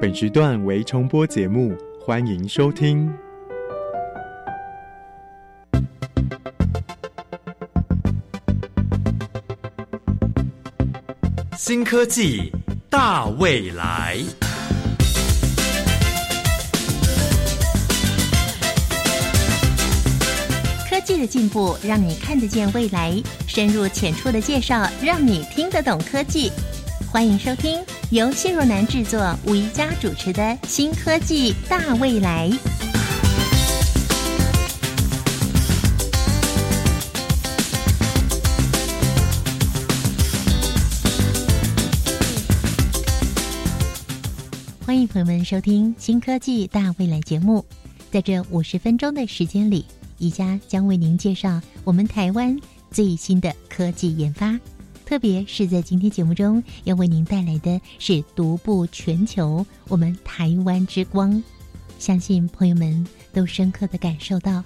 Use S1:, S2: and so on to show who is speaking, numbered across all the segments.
S1: 本时段为重播节目，欢迎收听。
S2: 新科技大未来，
S3: 科技的进步让你看得见未来，深入浅出的介绍让你听得懂科技。欢迎收听由谢若楠制作、吴宜佳主持的《新科技大未来》。欢迎朋友们收听《新科技大未来》节目，在这五十分钟的时间里，宜家将为您介绍我们台湾最新的科技研发。特别是在今天节目中，要为您带来的是独步全球我们台湾之光。相信朋友们都深刻的感受到，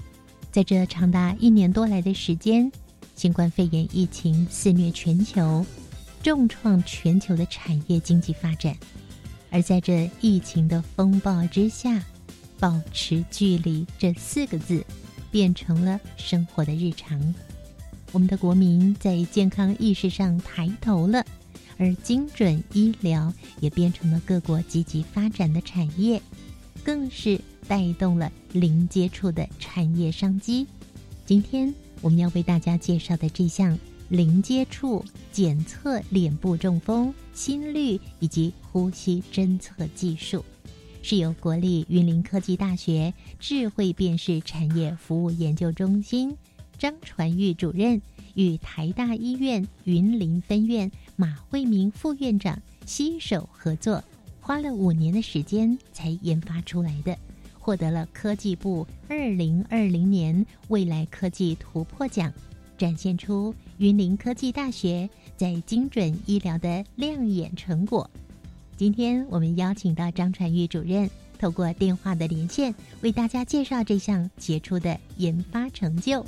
S3: 在这长达一年多来的时间，新冠肺炎疫情肆虐全球，重创全球的产业经济发展。而在这疫情的风暴之下，保持距离这四个字变成了生活的日常。我们的国民在健康意识上抬头了，而精准医疗也变成了各国积极发展的产业，更是带动了零接触的产业商机。今天我们要为大家介绍的这项。零接触检测脸部中风、心率以及呼吸侦测技术，是由国立云林科技大学智慧辨识产业服务研究中心张传玉主任与台大医院云林分院马惠明副院长携手合作，花了五年的时间才研发出来的，获得了科技部二零二零年未来科技突破奖。展现出云林科技大学在精准医疗的亮眼成果。今天我们邀请到张传玉主任，透过电话的连线，为大家介绍这项杰出的研发成就。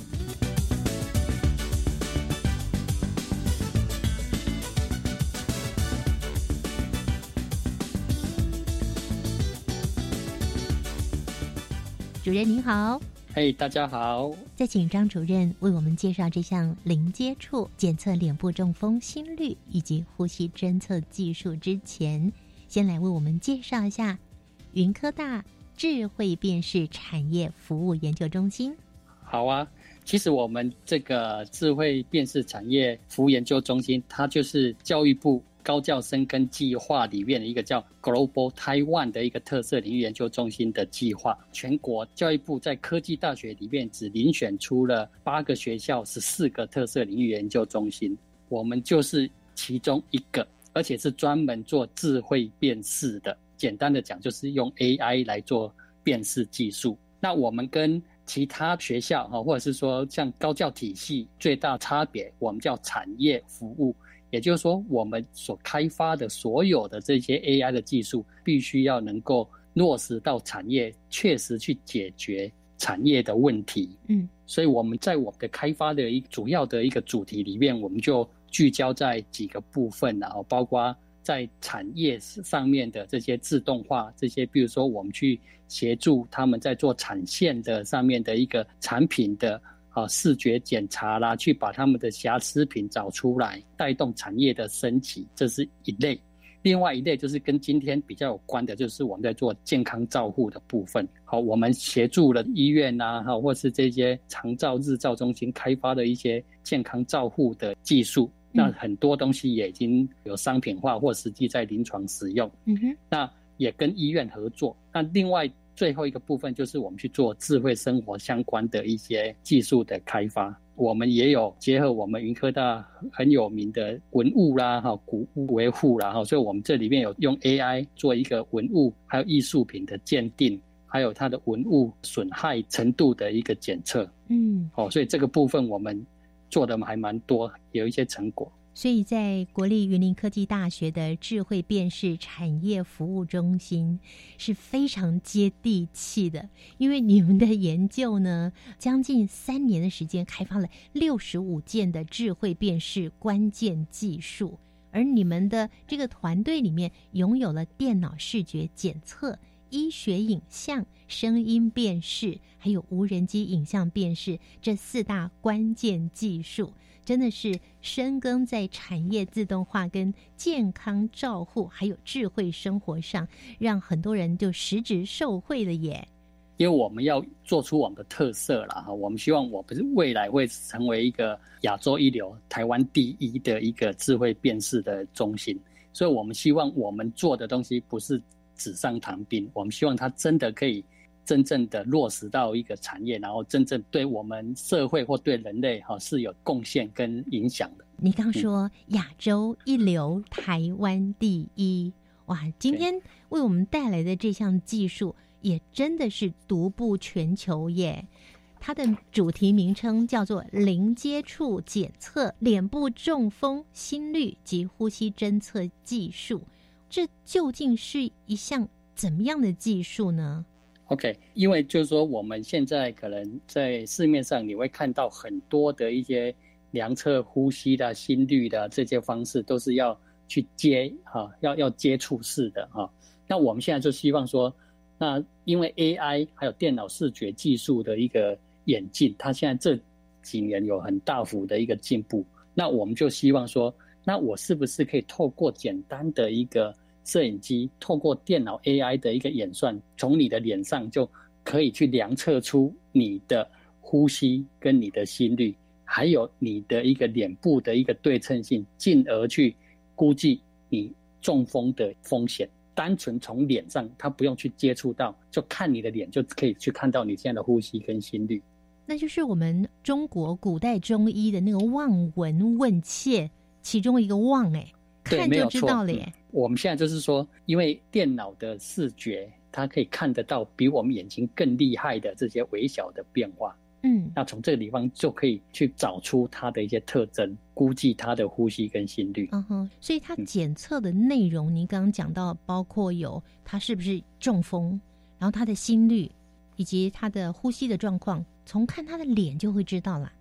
S3: 主任您好。
S4: 嘿，大家好！
S3: 在请张主任为我们介绍这项零接触检测脸部中风、心率以及呼吸侦测技术之前，先来为我们介绍一下云科大智慧辨识产业服务研究中心。
S4: 好啊，其实我们这个智慧辨识产业服务研究中心，它就是教育部。高教生跟计划里面的一个叫 Global Taiwan 的一个特色领域研究中心的计划，全国教育部在科技大学里面只遴选出了八个学校十四个特色领域研究中心，我们就是其中一个，而且是专门做智慧辨识的。简单的讲，就是用 AI 来做辨识技术。那我们跟其他学校哈，或者是说像高教体系最大差别，我们叫产业服务。也就是说，我们所开发的所有的这些 AI 的技术，必须要能够落实到产业，确实去解决产业的问题。嗯，所以我们在我们的开发的一主要的一个主题里面，我们就聚焦在几个部分，然后包括在产业上面的这些自动化，这些比如说我们去协助他们在做产线的上面的一个产品的。啊，视觉检查啦，去把他们的瑕疵品找出来，带动产业的升级，这是一类。另外一类就是跟今天比较有关的，就是我们在做健康照护的部分。好，我们协助了医院呐，哈，或是这些长照日照中心开发的一些健康照护的技术。那很多东西也已经有商品化或实际在临床使用。嗯哼，那也跟医院合作。那另外。最后一个部分就是我们去做智慧生活相关的一些技术的开发，我们也有结合我们云科大很有名的文物啦、哈古物维护啦，哈，所以我们这里面有用 AI 做一个文物还有艺术品的鉴定，还有它的文物损害程度的一个检测，嗯，哦，所以这个部分我们做的还蛮多，有一些成果。
S3: 所以在国立云林科技大学的智慧辨识产业服务中心是非常接地气的，因为你们的研究呢，将近三年的时间开发了六十五件的智慧辨识关键技术，而你们的这个团队里面拥有了电脑视觉检测、医学影像、声音辨识，还有无人机影像辨识这四大关键技术，真的是深耕在产业自动化跟健康照护，还有智慧生活上，让很多人就实质受惠了耶。
S4: 因为我们要做出我们的特色了哈，我们希望我们未来会成为一个亚洲一流、台湾第一的一个智慧辨识的中心，所以我们希望我们做的东西不是纸上谈兵，我们希望它真的可以真正的落实到一个产业，然后真正对我们社会或对人类哈是有贡献跟影响的。
S3: 你刚说亚洲一流、台湾第一，哇！今天为我们带来的这项技术。也真的是独步全球耶！它的主题名称叫做“零接触检测脸部中风心率及呼吸侦测技术”。这究竟是一项怎么样的技术呢
S4: ？OK，因为就是说，我们现在可能在市面上你会看到很多的一些量测呼吸的心率的这些方式，都是要去接哈，要要接触式的哈。那我们现在就希望说。那因为 AI 还有电脑视觉技术的一个演进，它现在这几年有很大幅的一个进步。那我们就希望说，那我是不是可以透过简单的一个摄影机，透过电脑 AI 的一个演算，从你的脸上就可以去量测出你的呼吸跟你的心率，还有你的一个脸部的一个对称性，进而去估计你中风的风险。单纯从脸上，他不用去接触到，就看你的脸就可以去看到你现在的呼吸跟心率。
S3: 那就是我们中国古代中医的那个望闻问切其中一个望，哎，看就知道了耶。
S4: 我们现在就是说，因为电脑的视觉，它可以看得到比我们眼睛更厉害的这些微小的变化。
S3: 嗯，
S4: 那从这个地方就可以去找出它的一些特征，估计它的呼吸跟心率。
S3: 嗯哼，所以它检测的内容，您刚刚讲到，包括有它是不是中风，然后它的心率，以及它的呼吸的状况，从看他的脸就会知道了。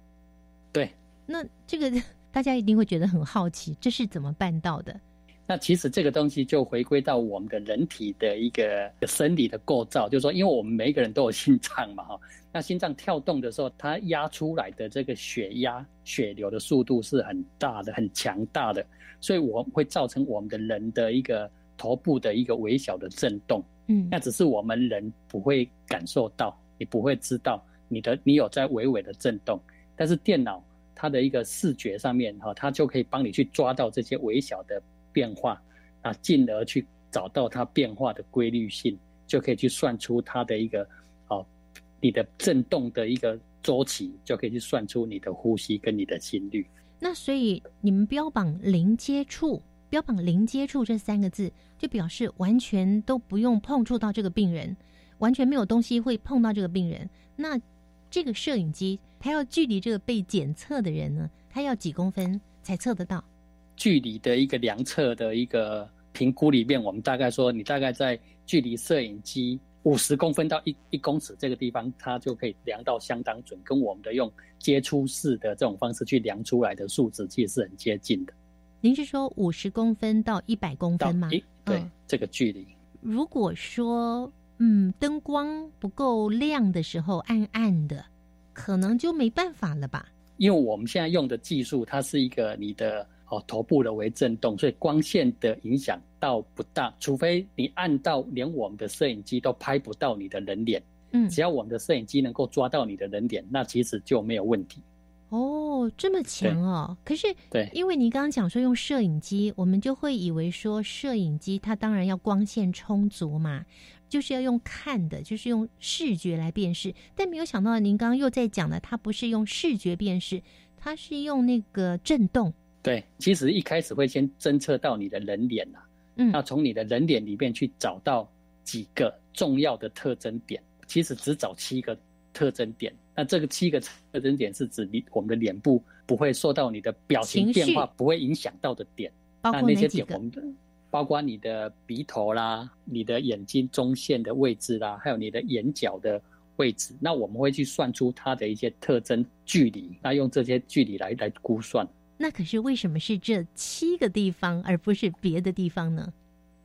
S4: 对，
S3: 那这个大家一定会觉得很好奇，这是怎么办到的？
S4: 那其实这个东西就回归到我们的人体的一个生理的构造，就是说，因为我们每一个人都有心脏嘛，哈，那心脏跳动的时候，它压出来的这个血压、血流的速度是很大的、很强大的，所以我会造成我们的人的一个头部的一个微小的震动，
S3: 嗯，
S4: 那只是我们人不会感受到，你不会知道你的你有在微微的震动，但是电脑它的一个视觉上面，哈，它就可以帮你去抓到这些微小的。变化啊，进而去找到它变化的规律性，就可以去算出它的一个哦，你的震动的一个周期，就可以去算出你的呼吸跟你的心率。
S3: 那所以你们标榜零接触，标榜零接触这三个字，就表示完全都不用碰触到这个病人，完全没有东西会碰到这个病人。那这个摄影机，它要距离这个被检测的人呢，它要几公分才测得到？
S4: 距离的一个量测的一个评估里面，我们大概说，你大概在距离摄影机五十公分到一一公尺这个地方，它就可以量到相当准，跟我们的用接触式的这种方式去量出来的数值，其实是很接近的。
S3: 您是说五十公分到一百公分吗？
S4: 对，这个距离。
S3: 如果说嗯灯光不够亮的时候，暗暗的，可能就没办法了吧？
S4: 因为我们现在用的技术，它是一个你的。哦，头部的微震动，所以光线的影响倒不大，除非你暗到连我们的摄影机都拍不到你的人脸。
S3: 嗯，
S4: 只要我们的摄影机能够抓到你的人脸，那其实就没有问题。
S3: 哦，这么强哦！可是，
S4: 对，
S3: 因为你刚刚讲说用摄影机，我们就会以为说摄影机它当然要光线充足嘛，就是要用看的，就是用视觉来辨识。但没有想到您刚刚又在讲了，它不是用视觉辨识，它是用那个震动。
S4: 对，其实一开始会先侦测到你的人脸呐，
S3: 嗯，
S4: 那从你的人脸里面去找到几个重要的特征点，其实只找七个特征点。那这个七个特征点是指你我们的脸部不会受到你的表情变化不会影响到的点。
S3: 那
S4: 那些点我们的包括你的鼻头啦、你的眼睛中线的位置啦，还有你的眼角的位置。那我们会去算出它的一些特征距离，那用这些距离来来估算。
S3: 那可是为什么是这七个地方，而不是别的地方呢？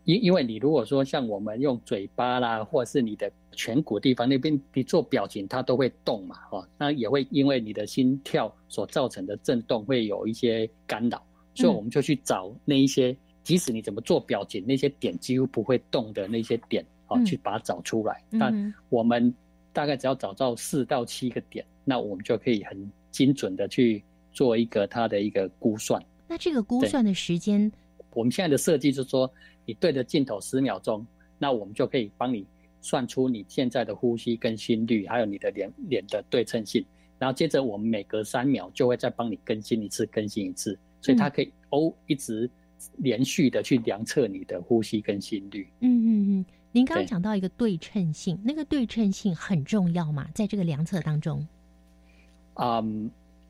S4: 因因为你如果说像我们用嘴巴啦，或者是你的颧骨地方那边，你做表情它都会动嘛，哦，那也会因为你的心跳所造成的震动会有一些干扰，所以我们就去找那一些，即使你怎么做表情，那些点几乎不会动的那些点，哦，去把它找出来。但我们大概只要找到四到七个点，那我们就可以很精准的去做一个它的一个估算。
S3: 那这个估算的时间，
S4: 我们现在的设计就是说。你对着镜头十秒钟，那我们就可以帮你算出你现在的呼吸跟心率，还有你的脸脸的对称性。然后接着我们每隔三秒就会再帮你更新一次，更新一次，所以它可以哦一直连续的去量测你的呼吸跟心率。
S3: 嗯嗯嗯，您刚刚讲到一个对称性，那个对称性很重要嘛，在这个量测当中。
S4: 嗯，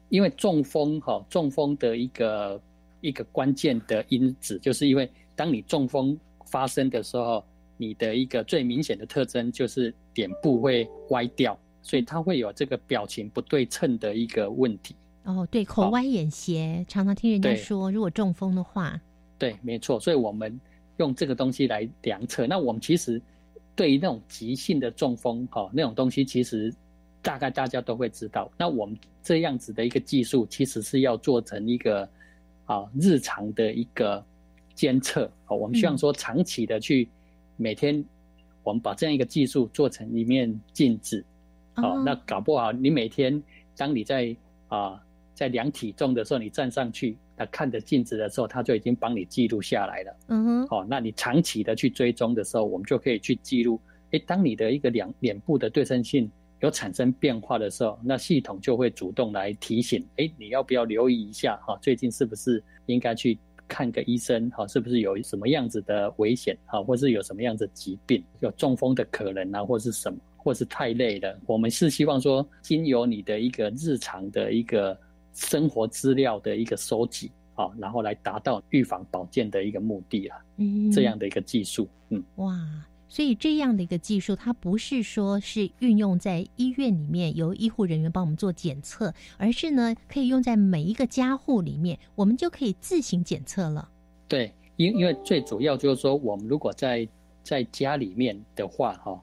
S4: 因为中风哈，中风的一个一个关键的因子，就是因为。当你中风发生的时候，你的一个最明显的特征就是脸部会歪掉，所以它会有这个表情不对称的一个问题。
S3: 哦，对，口歪眼斜，常常听人家说，如果中风的话，
S4: 对，没错。所以我们用这个东西来量测。那我们其实对于那种急性的中风，哈，那种东西其实大概大家都会知道。那我们这样子的一个技术，其实是要做成一个啊日常的一个。监测哦，我们希望说长期的去每天，我们把这样一个技术做成一面镜子，哦，那搞不好你每天当你在啊在量体重的时候，你站上去，那看着镜子的时候，它就已经帮你记录下来了。嗯哼，哦，那你长期的去追踪的时候，我们就可以去记录。哎，当你的一个两脸部的对称性有产生变化的时候，那系统就会主动来提醒，哎，你要不要留意一下？哈，最近是不是应该去？看个医生，哈，是不是有什么样子的危险，哈，或是有什么样子疾病，有中风的可能啊，或是什么，或是太累了？我们是希望说，经由你的一个日常的一个生活资料的一个收集，啊，然后来达到预防保健的一个目的啊，嗯，这样的一个技术，嗯，
S3: 哇。所以这样的一个技术，它不是说是运用在医院里面由医护人员帮我们做检测，而是呢可以用在每一个家户里面，我们就可以自行检测了。
S4: 对，因因为最主要就是说，我们如果在在家里面的话，哈。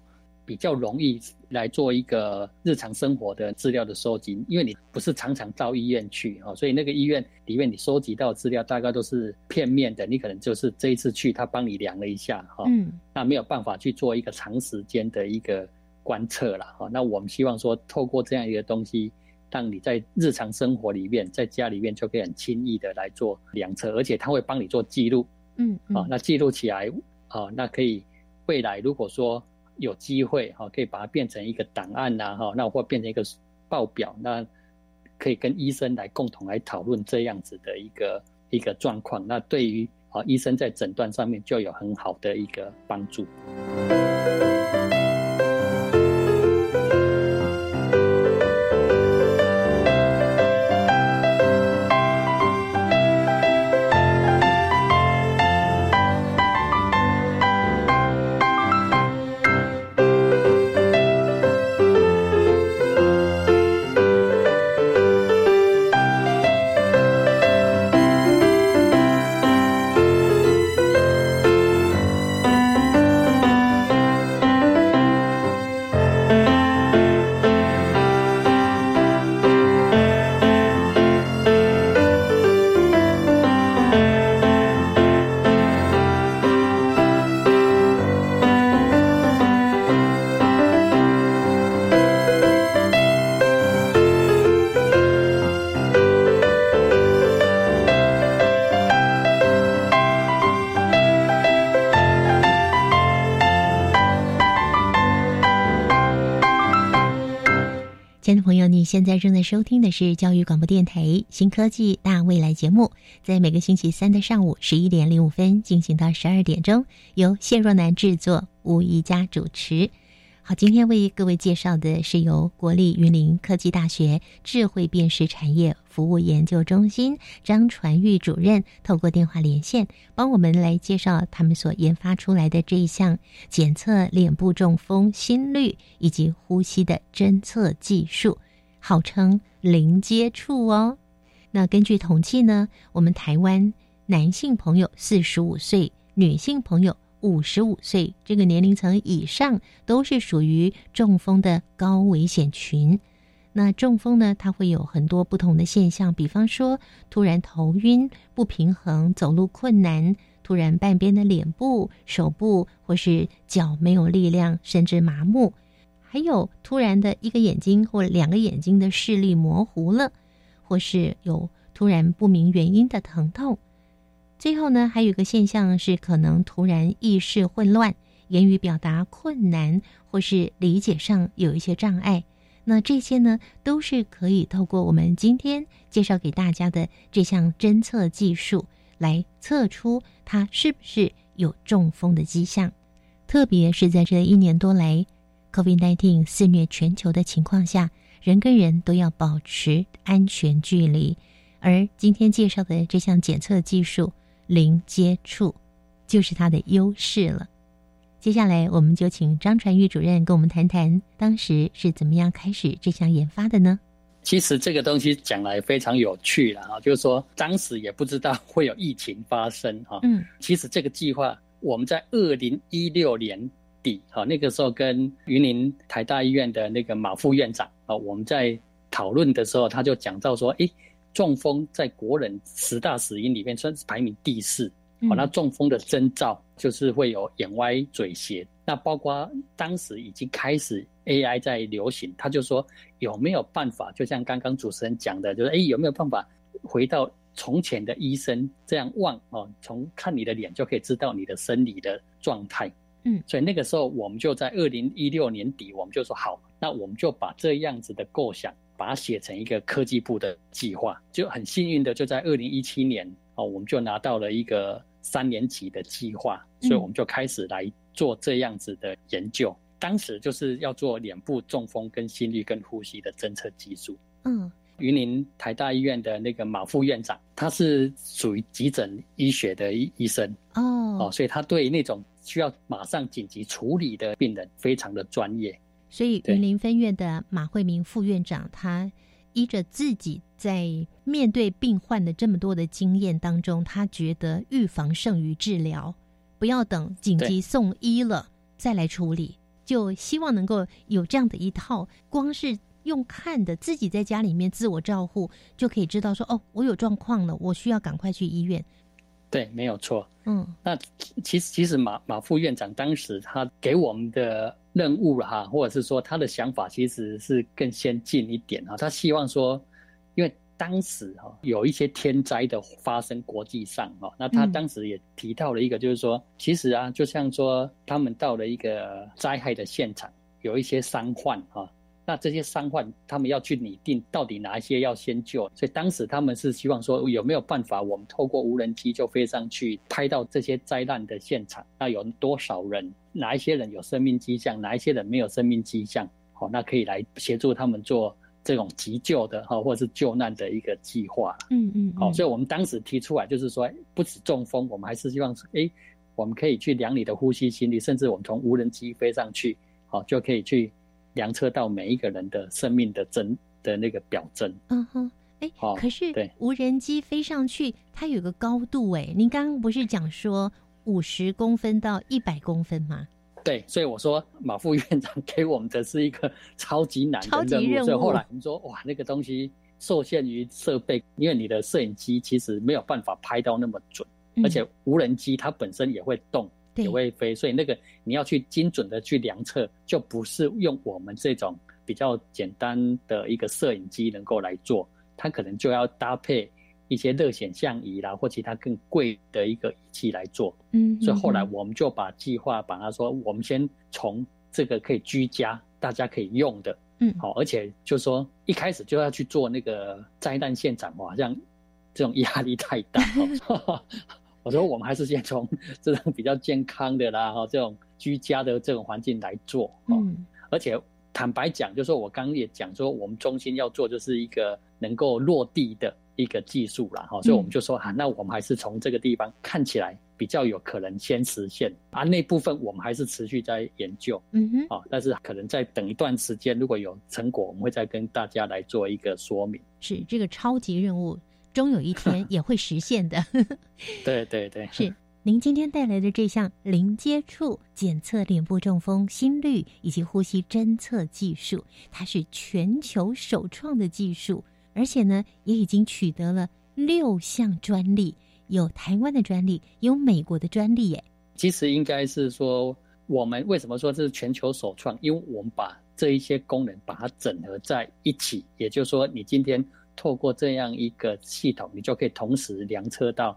S4: 比较容易来做一个日常生活的资料的收集，因为你不是常常到医院去啊，所以那个医院里面你收集到资料大概都是片面的，你可能就是这一次去他帮你量了一下哈，嗯，那没有办法去做一个长时间的一个观测了哈。那我们希望说透过这样一个东西，让你在日常生活里面，在家里面就可以很轻易的来做量测，而且他会帮你做记录，嗯，啊，那记录起来啊，那可以未来如果说。有机会哈，可以把它变成一个档案呐哈，那或变成一个报表，那可以跟医生来共同来讨论这样子的一个一个状况，那对于啊医生在诊断上面就有很好的一个帮助。
S3: 现在正在收听的是教育广播电台新科技大未来节目，在每个星期三的上午十一点零五分进行到十二点钟，由谢若楠制作，吴怡佳主持。好，今天为各位介绍的是由国立云林科技大学智慧辨识产业服务研究中心张传玉主任透过电话连线，帮我们来介绍他们所研发出来的这一项检测脸部中风心率以及呼吸的侦测技术。号称零接触哦。那根据统计呢，我们台湾男性朋友四十五岁，女性朋友五十五岁这个年龄层以上，都是属于中风的高危险群。那中风呢，它会有很多不同的现象，比方说突然头晕、不平衡、走路困难，突然半边的脸部、手部或是脚没有力量，甚至麻木，还有突然的一个眼睛或两个眼睛的视力模糊了，或是有突然不明原因的疼痛。最后呢，还有一个现象是可能突然意识混乱、言语表达困难，或是理解上有一些障碍。那这些呢，都是可以透过我们今天介绍给大家的这项侦测技术来测出它是不是有中风的迹象。特别是在这一年多来，COVID-19 肆虐全球的情况下，人跟人都要保持安全距离。而今天介绍的这项检测技术——零接触，就是它的优势了。接下来，我们就请张传玉主任跟我们谈谈，当时是怎么样开始这项研发的呢？
S4: 其实这个东西讲来非常有趣了啊，就是说当时也不知道会有疫情发生哈。嗯，其实这个计划我们在二零一六年底哈，那个时候跟云林台大医院的那个马副院长啊，我们在讨论的时候，他就讲到说，诶，中风在国人十大死因里面算是排名第四。哦，那中风的征兆就是会有眼歪嘴斜，那包括当时已经开始 AI 在流行，他就说有没有办法，就像刚刚主持人讲的，就是诶有没有办法回到从前的医生这样望哦，从看你的脸就可以知道你的生理的状态。嗯，所以那个时候我们就在二零一六年底，我们就说好，那我们就把这样子的构想，把它写成一个科技部的计划，就很幸运的就在二零一七年。哦，我们就拿到了一个三年级的计划，所以我们就开始来做这样子的研究。当时就是要做脸部中风跟心率跟呼吸的侦测技术。嗯，云林台大医院的那个马副院长，他是属于急诊医学的医医生。哦，哦，所以他对那种需要马上紧急处理的病人非常的专业。
S3: 所以云林分院的马惠明副院长，他。依着自己在面对病患的这么多的经验当中，他觉得预防胜于治疗，不要等紧急送医了再来处理，就希望能够有这样的一套，光是用看的，自己在家里面自我照护就可以知道说，哦，我有状况了，我需要赶快去医院。
S4: 对，没有错。嗯，那其实其实马马副院长当时他给我们的。任务了哈，或者是说他的想法其实是更先进一点哈。他希望说，因为当时哈有一些天灾的发生，国际上哈，那他当时也提到了一个，就是说，其实啊，就像说他们到了一个灾害的现场，有一些伤患哈。那这些伤患，他们要去拟定到底哪一些要先救，所以当时他们是希望说有没有办法，我们透过无人机就飞上去拍到这些灾难的现场，那有多少人，哪一些人有生命迹象，哪一些人没有生命迹象，好，那可以来协助他们做这种急救的哈，或者是救难的一个计划。嗯嗯，好，所以我们当时提出来就是说，不止中风，我们还是希望说，哎，我们可以去量你的呼吸、心率，甚至我们从无人机飞上去，好，就可以去。量测到每一个人的生命的真的那个表征。嗯
S3: 哼，哎，可是无人机飞上去，它有个高度哎。您刚刚不是讲说五十公分到一百公分吗？
S4: 对，所以我说马副院长给我们的是一个超级难的任务。所以后来我们说，哇，那个东西受限于设备，因为你的摄影机其实没有办法拍到那么准，而且无人机它本身也会动。也会飞，所以那个你要去精准的去量测，就不是用我们这种比较简单的一个摄影机能够来做，它可能就要搭配一些热显像仪啦，或其他更贵的一个仪器来做。嗯，所以后来我们就把计划把它说，我们先从这个可以居家、大家可以用的，嗯，好，而且就说一开始就要去做那个灾难现场，好像这种压力太大。我说我们还是先从 这种比较健康的啦，哈，这种居家的这种环境来做，嗯，而且坦白讲，就是我刚也讲说，我们中心要做就是一个能够落地的一个技术啦，哈，所以我们就说啊，那我们还是从这个地方看起来比较有可能先实现，啊，那部分我们还是持续在研究，嗯哼，啊，但是可能再等一段时间，如果有成果，我们会再跟大家来做一个说明。
S3: 是这个超级任务。终有一天 也会实现的。
S4: 对对对，
S3: 是。您今天带来的这项零接触检测脸部中风、心率以及呼吸侦测技术，它是全球首创的技术，而且呢，也已经取得了六项专利，有台湾的专利，有美国的专利。耶，
S4: 其实应该是说，我们为什么说这是全球首创？因为我们把这一些功能把它整合在一起，也就是说，你今天透过这样一个系统，你就可以同时量测到。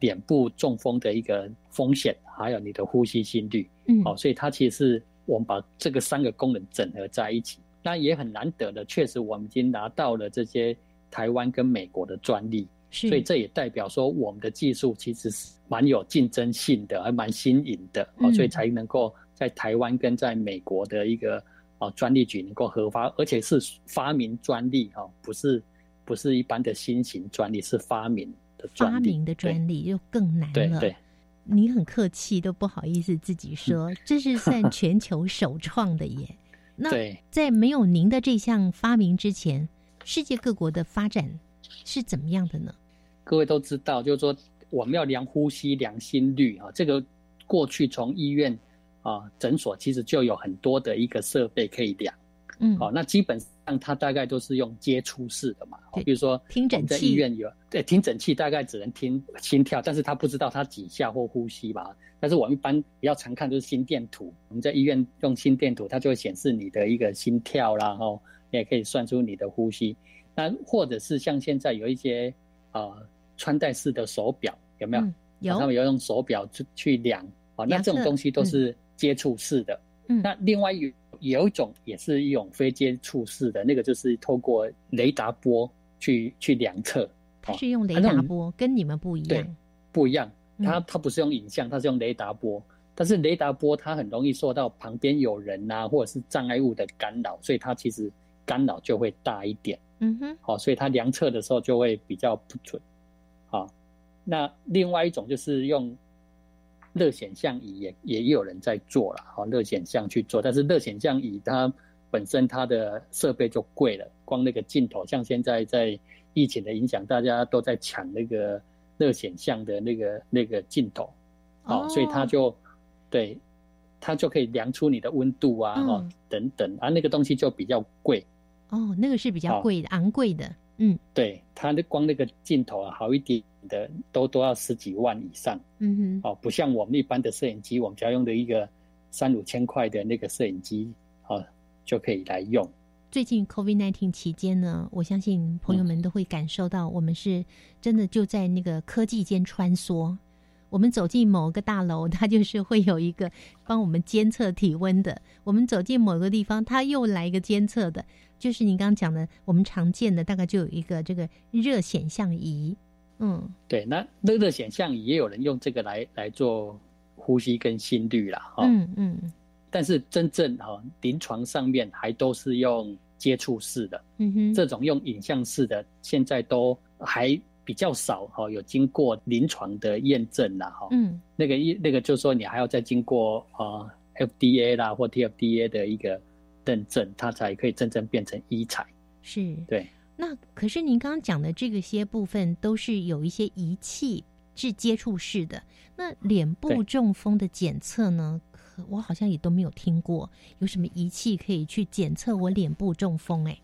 S4: 脸部中风的一个风险，还有你的呼吸心率，嗯，哦，所以它其实是我们把这个三个功能整合在一起，那也很难得的。确实，我们已经拿到了这些台湾跟美国的专利，所以这也代表说我们的技术其实是蛮有竞争性的，还蛮新颖的，哦，所以才能够在台湾跟在美国的一个哦专利局能够核发，而且是发明专利，哦，不是不是一般的新型专利，是发明的。
S3: 发明的专利就更难了。
S4: 对对，
S3: 你很客气，都不好意思自己说，这是算全球首创的耶。那在没有您的这项发明之前，世界各国的发展是怎么样的呢？
S4: 各位都知道，就是说我们要量呼吸、量心率啊，这个过去从医院啊诊所其实就有很多的一个设备可以量。嗯，好，那基本上它大概都是用接触式的嘛，比如说
S3: 听诊器，
S4: 在医院有对听诊器，大概只能听心跳，但是他不知道他几下或呼吸吧。但是我们一般比较常看就是心电图，我们在医院用心电图，它就会显示你的一个心跳啦，哦，也可以算出你的呼吸。那或者是像现在有一些呃穿戴式的手表，有没有？
S3: 有，
S4: 他们有用手表去去量啊，那这种东西都是接触式的。嗯，那另外有。有一种也是一种非接触式的，那个就是透过雷达波去去量测。
S3: 它是用雷达波，跟你们不一样。
S4: 不一样。它它不是用影像，它是用雷达波。但是雷达波它很容易受到旁边有人呐，或者是障碍物的干扰，所以它其实干扰就会大一点。嗯哼。好，所以它量测的时候就会比较不准。好，那另外一种就是用。热显像仪也也有人在做了，哈，热显像去做，但是热显像仪它本身它的设备就贵了，光那个镜头，像现在在疫情的影响，大家都在抢那个热显像的那个那个镜头，哦，所以它就对，它就可以量出你的温度啊，哦，等等，啊，那个东西就比较贵，
S3: 哦，那个是比较贵的，昂贵的。嗯，
S4: 对，它的光那个镜头啊，好一点的都都要十几万以上。嗯哼，哦，不像我们一般的摄影机，我们只要用的一个三五千块的那个摄影机，哦，就可以来用。
S3: 最近 COVID-19 期间呢，我相信朋友们都会感受到，我们是真的就在那个科技间穿梭。我们走进某个大楼，它就是会有一个帮我们监测体温的；我们走进某个地方，它又来一个监测的。就是您刚刚讲的，我们常见的大概就有一个这个热显像仪。
S4: 嗯，对，那热热显像仪也有人用这个来来做呼吸跟心率啦。嗯嗯。但是真正哈临床上面还都是用接触式的。嗯哼。这种用影像式的，现在都还。比较少哈，有经过临床的验证啦哈。嗯，那个一那个就是说，你还要再经过啊 FDA 啦或 TFDA 的一个认证，它才可以真正变成医材。
S3: 是，
S4: 对。
S3: 那可是您刚刚讲的这个些部分，都是有一些仪器是接触式的。那脸部中风的检测呢？我好像也都没有听过有什么仪器可以去检测我脸部中风哎。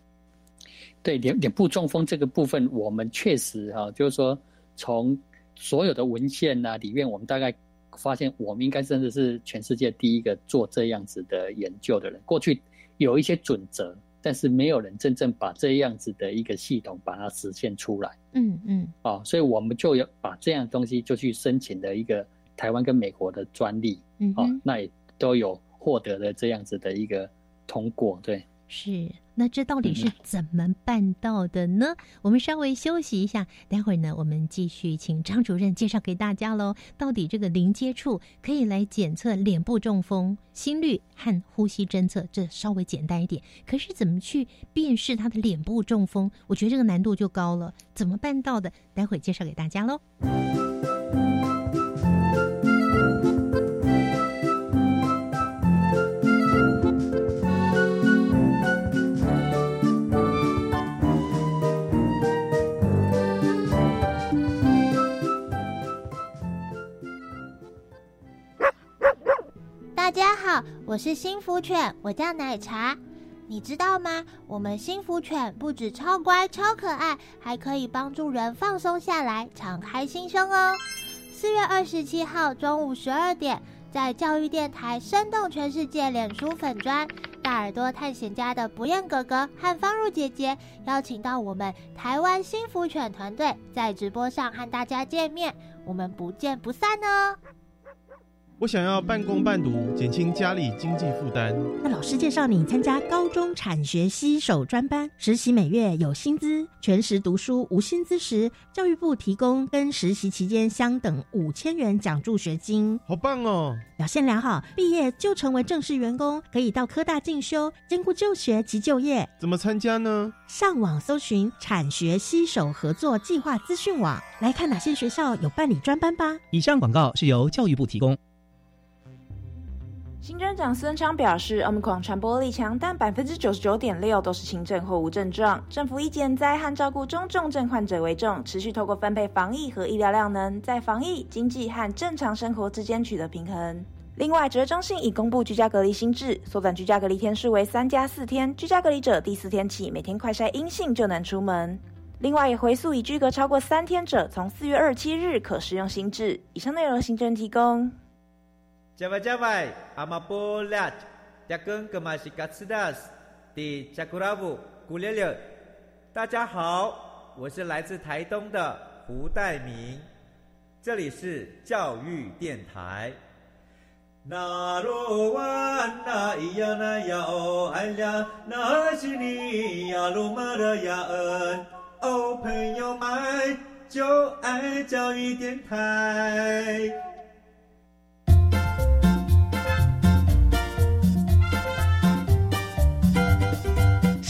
S4: 对脸脸部中风这个部分，我们确实哈，就是说从所有的文献呐里面，我们大概发现，我们应该真的是全世界第一个做这样子的研究的人。过去有一些准则，但是没有人真正把这样子的一个系统把它实现出来。嗯嗯。哦，所以我们就要把这样东西就去申请的一个台湾跟美国的专利。嗯。哦，那也都有获得了这样子的一个通过。对。
S3: 是。那这到底是怎么办到的呢？我们稍微休息一下，待会儿呢，我们继续请张主任介绍给大家喽。到底这个零接触可以来检测脸部中风、心率和呼吸侦测，这稍微简单一点。可是怎么去辨识他的脸部中风？我觉得这个难度就高了。怎么办到的？待会儿介绍给大家喽。
S5: 大家好，我是幸福犬，我叫奶茶。你知道吗？我们幸福犬不止超乖、超可爱，还可以帮助人放松下来、敞开心胸哦。四月二十七号中午十二点，在教育电台《生动全世界》脸书粉专，大耳朵探险家的不厌哥哥和方如姐姐邀请到我们台湾幸福犬团队，在直播上和大家见面，我们不见不散哦。
S6: 我想要半工半读，减轻家里经济负担。
S7: 那老师介绍你参加高中产学携手专班，实习每月有薪资，全时读书无薪资时，教育部提供跟实习期间相等五千元奖助学金。
S6: 好棒哦！
S7: 表现良好，毕业就成为正式员工，可以到科大进修，兼顾就学及就业。
S6: 怎么参加呢？
S7: 上网搜寻产学携手合作计划资讯网，来看哪些学校有办理专班吧。
S8: 以上广告是由教育部提供。
S9: 行政长孙昌表示，Omicron 传播力强，但百分之九十九点六都是轻症或无症状。政府以减灾和照顾中重症患者为重，持续透过分配防疫和医疗量能，在防疫、经济和正常生活之间取得平衡。另外，指挥中心已公布居家隔离新制，缩短居家隔离天数为三加四天，居家隔离者第四天起每天快筛阴性就能出门。另外，也回溯已居隔超过三天者，从四月二十七日可适用新制。以上内容行政提供。
S10: 加外加外，阿玛波拉，加根格玛西卡斯达斯，的加古拉布古列列。大家好，我是来自台东的胡代明，这里是教育电台。那罗哇那咿呀那呀哦哎呀，那是你呀鲁玛的呀恩哦，朋友们就爱教育电台。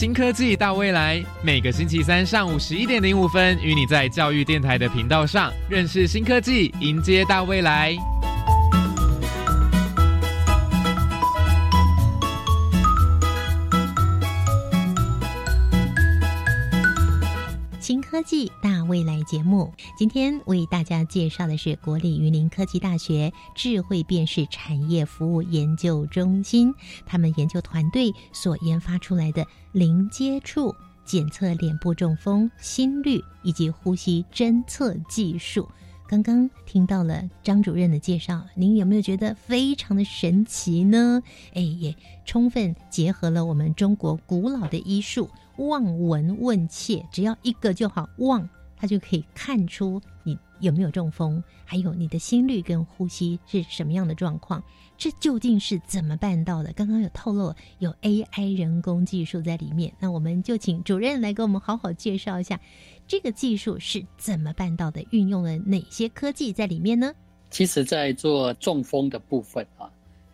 S11: 新科技大未来，每个星期三上午十一点零五分，与你在教育电台的频道上认识新科技，迎接大未来。
S3: 科技大未来节目，今天为大家介绍的是国立云林科技大学智慧辨识产业服务研究中心，他们研究团队所研发出来的零接触检测脸部中风、心率以及呼吸侦测技术。刚刚听到了张主任的介绍，您有没有觉得非常的神奇呢？哎，也充分结合了我们中国古老的医术。望闻问切，只要一个就好，望它就可以看出你有没有中风，还有你的心率跟呼吸是什么样的状况。这究竟是怎么办到的？刚刚有透露有 AI 人工技术在里面，那我们就请主任来给我们好好介绍一下这个技术是怎么办到的，运用了哪些科技在里面呢？
S4: 其实，在做中风的部分啊。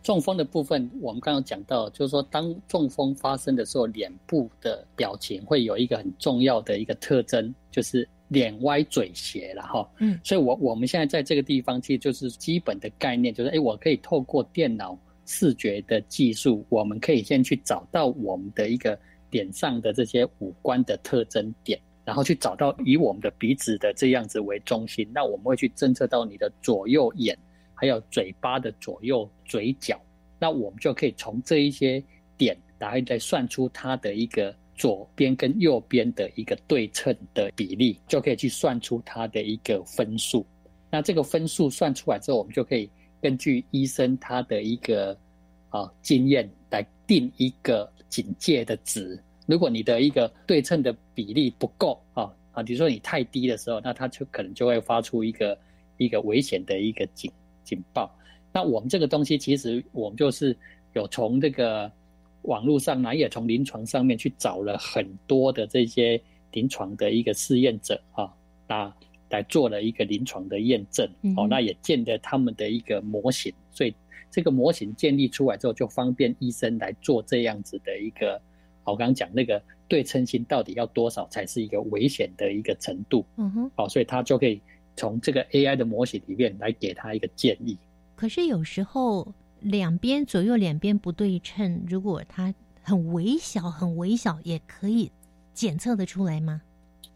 S4: 中风的部分，我们刚刚讲到，就是说，当中风发生的时候，脸部的表情会有一个很重要的一个特征，就是脸歪嘴斜了哈。嗯，所以，我我们现在在这个地方，其实就是基本的概念，就是哎，我可以透过电脑视觉的技术，我们可以先去找到我们的一个脸上的这些五官的特征点，然后去找到以我们的鼻子的这样子为中心，那我们会去侦测到你的左右眼。还有嘴巴的左右嘴角，那我们就可以从这一些点，然后再算出它的一个左边跟右边的一个对称的比例，就可以去算出它的一个分数。那这个分数算出来之后，我们就可以根据医生他的一个啊经验来定一个警戒的值。如果你的一个对称的比例不够啊啊，比如说你太低的时候，那它就可能就会发出一个一个危险的一个警。警报。那我们这个东西，其实我们就是有从这个网络上呢，也从临床上面去找了很多的这些临床的一个试验者啊，那来做了一个临床的验证。哦，那也建了他们的一个模型，所以这个模型建立出来之后，就方便医生来做这样子的一个。我刚刚讲那个对称性到底要多少才是一个危险的一个程度？嗯哼。好，所以他就可以。从这个 AI 的模型里面来给他一个建议。
S3: 可是有时候两边左右两边不对称，如果它很微小很微小，也可以检测的出来吗？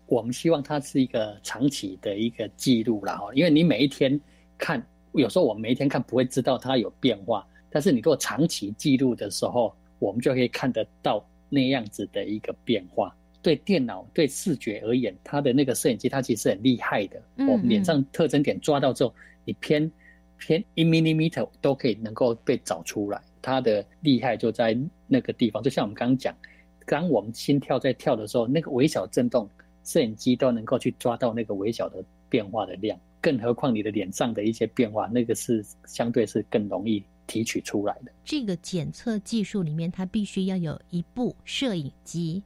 S4: 我们希望它是一个长期的一个记录了哈，因为你每一天看，有时候我们每一天看不会知道它有变化，但是你如果长期记录的时候，我们就可以看得到那样子的一个变化。对电脑、对视觉而言，它的那个摄影机它其实很厉害的。
S3: 嗯
S4: 我们脸上特征点抓到之后，你偏偏一 millimeter 都可以能够被找出来。它的厉害就在那个地方，就像我们刚刚讲，当我们心跳在跳的时候，那个微小震动，摄影机都能够去抓到那个微小的变化的量。更何况你的脸上的一些变化，那个是相对是更容易提取出来的。
S3: 这个检测技术里面，它必须要有一部摄影机，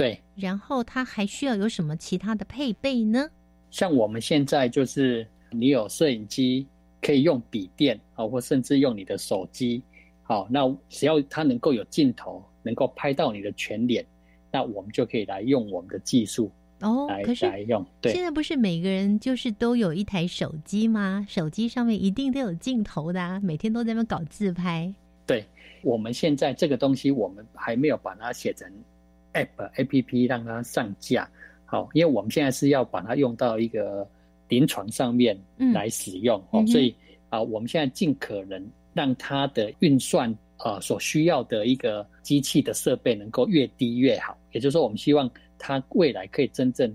S4: 对，
S3: 然后它还需要有什么其他的配备呢？
S4: 像我们现在就是你有摄影机，可以用笔电啊，或甚至用你的手机，好，那只要它能够有镜头，能够拍到你的全脸，那我们就可以来用我们的技术
S3: 哦
S4: 来，
S3: 可是
S4: 来用。对
S3: 现在不是每个人就是都有一台手机吗？手机上面一定都有镜头的、啊，每天都在那搞自拍。
S4: 对，我们现在这个东西，我们还没有把它写成 app A P P 让它上架。好，因为我们现在是要把它用到一个临床上面
S3: 嗯
S4: 来使用、哦，所以啊，我们现在尽可能让它的运算啊所需要的一个机器的设备能够越低越好。也就是说，我们希望它未来可以真正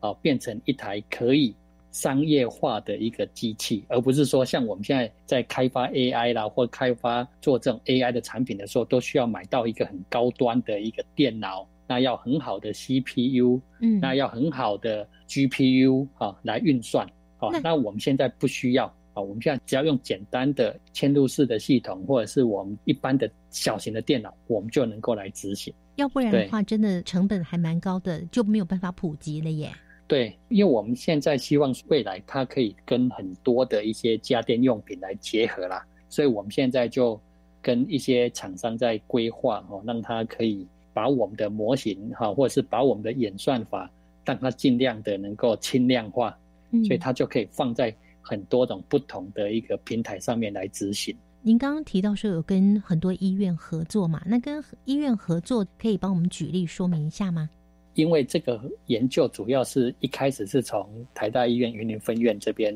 S4: 啊变成一台可以商业化的一个机器，而不是说像我们现在在开发 AI 啦，或开发做这种 AI 的产品的时候，都需要买到一个很高端的一个电脑，那要很好的 CPU，
S3: 嗯
S4: 那要很好的 GPU 啊来运算啊
S3: 那。
S4: 我们现在不需要啊，我们现在只要用简单的嵌入式的系统，或者是我们一般的小型的电脑，我们就能够来执行。
S3: 要不然的话，真的成本还蛮高的，就没有办法普及了耶。
S4: 对，因为我们现在希望未来它可以跟很多的一些家电用品来结合啦，所以我们现在就跟一些厂商在规划哦，让它可以把我们的模型哈，或者是把我们的演算法，让它尽量的能够轻量化，
S3: 嗯
S4: 所以它就可以放在很多种不同的一个平台上面来执行。
S3: 您刚刚提到说有跟很多医院合作嘛？那跟医院合作可以帮我们举例说明一下吗？
S4: 因为这个研究主要是一开始是从台大医院云林分院这边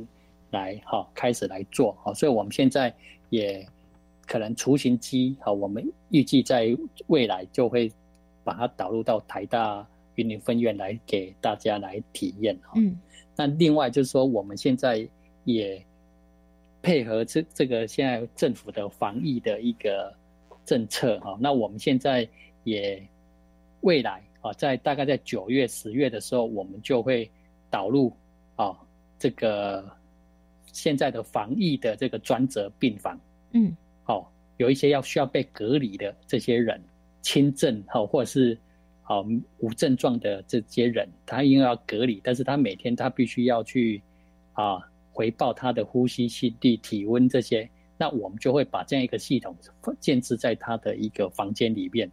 S4: 来哈、开始来做哈、所以我们现在也可能雏形机哈、我们预计在未来就会把它导入到台大云林分院来给大家来体验哈、
S3: 嗯。
S4: 那另外就是说，我们现在也配合这这个现在政府的防疫的一个政策哈、那我们现在也未来啊，在大概在九月、十月的时候，我们就会导入啊这个现在的防疫的这个专责病房，
S3: 嗯。
S4: 哦，有一些要需要被隔离的这些人，轻症哈、或者是好无症状的这些人，他因为要隔离，但是他每天他必须要去啊回报他的呼吸、心率、体温这些，那我们就会把这样一个系统建置在他的一个房间里面。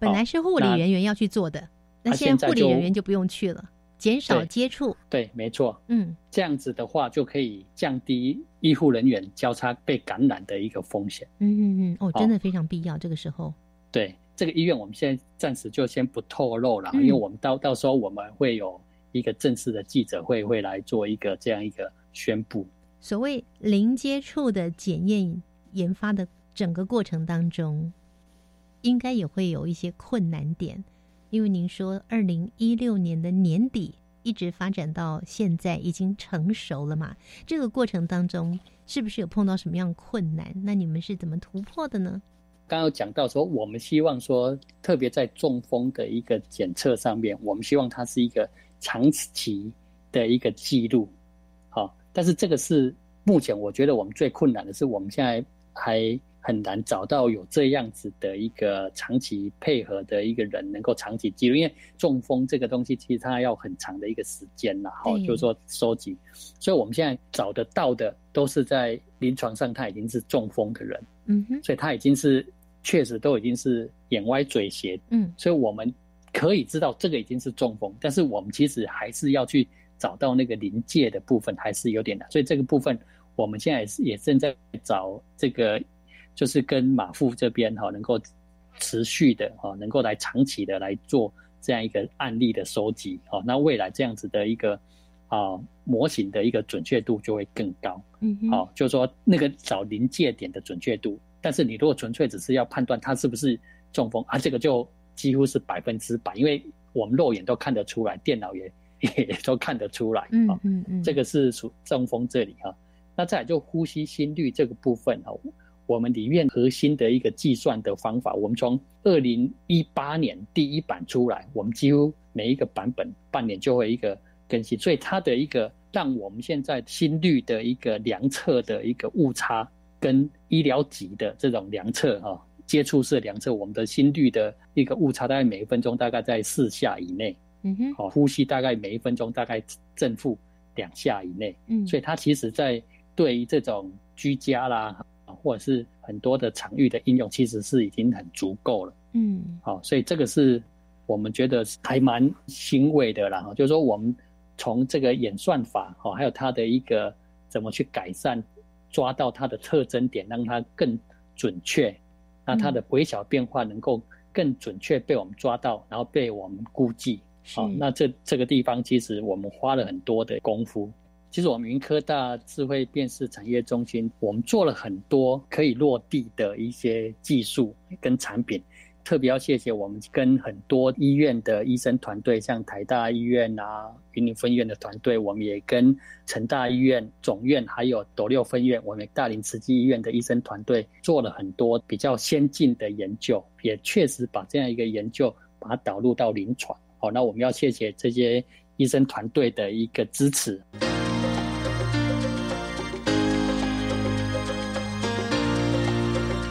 S3: 本来是护理人员要去做的，那
S4: 啊
S3: 现在护理人员就不用去了，减少接触。
S4: 对，没错，
S3: 嗯
S4: 这样子的话就可以降低医护人员交叉被感染的一个风险。
S3: 嗯嗯嗯，哦，真的非常必要。这个时候，
S4: 对这个医院，我们现在暂时就先不透露了，
S3: 嗯
S4: 因为我们到到时候我们会有一个正式的记者会，会来做一个这样一个宣布。
S3: 所谓零接触的检验研发的整个过程当中，应该也会有一些困难点，因为您说二零一六年的年底一直发展到现在已经成熟了嘛？这个过程当中是不是有碰到什么样困难？那你们是怎么突破的呢？
S4: 刚刚有讲到说，我们希望说，特别在中风的一个检测上面，我们希望它是一个长期的一个记录，好、但是这个是目前我觉得我们最困难的是，我们现在还很难找到有这样子的一个长期配合的一个人能够长期记录，因为中风这个东西其实它要很长的一个时间啦，好、
S3: 对。
S4: 就是说收集，所以我们现在找得到的都是在临床上他已经是中风的人。
S3: 嗯哼，
S4: 所以他已经是确实都已经是眼歪嘴斜，
S3: 嗯
S4: 所以我们可以知道这个已经是中风，但是我们其实还是要去找到那个临界的部分，还是有点难。所以这个部分我们现在也正在找这个，就是跟马富这边哈、能够持续的哈、能够来长期的来做这样一个案例的收集哈、那未来这样子的一个啊模型的一个准确度就会更高。
S3: 嗯好，
S4: 哦，就是说那个找临界点的准确度但是你如果纯粹只是要判断他是不是中风啊，这个就几乎是百分之百，因为我们肉眼都看得出来，电脑也 也都看得出来。
S3: 嗯嗯嗯，
S4: 这个是属中风这里哈。那再就呼吸心率这个部分哦，我们里面核心的一个计算的方法，我们从二零一八年第一版出来，我们几乎每一个版本半年就会一个更新，所以它的一个让我们现在心率的一个量测的一个误差，跟医疗级的这种量测哈，接触式量测，我们的心率的一个误差大概每一分钟大概在四下以内，
S3: 嗯哼，
S4: 好，呼吸大概每一分钟大概正负两下以内，
S3: 嗯，
S4: 所以它其实在对于这种居家啦，或者是很多的场域的应用，其实是已经很足够了。
S3: 嗯，
S4: 好，所以这个是我们觉得还蛮欣慰的啦。就是说，我们从这个演算法，哦，还有它的一个怎么去改善，抓到它的特征点，让它更准确，那它的微小变化能够更准确被我们抓到，然后被我们估计。好，那这这个地方其实我们花了很多的功夫。其实我们云科大智慧辨识产业中心，我们做了很多可以落地的一些技术跟产品。特别要谢谢我们跟很多医院的医生团队，像台大医院啊、云林分院的团队，我们也跟成大医院总院还有斗六分院，我们大林慈济医院的医生团队做了很多比较先进的研究，也确实把这样一个研究把它导入到临床。好，那我们要谢谢这些医生团队的一个支持。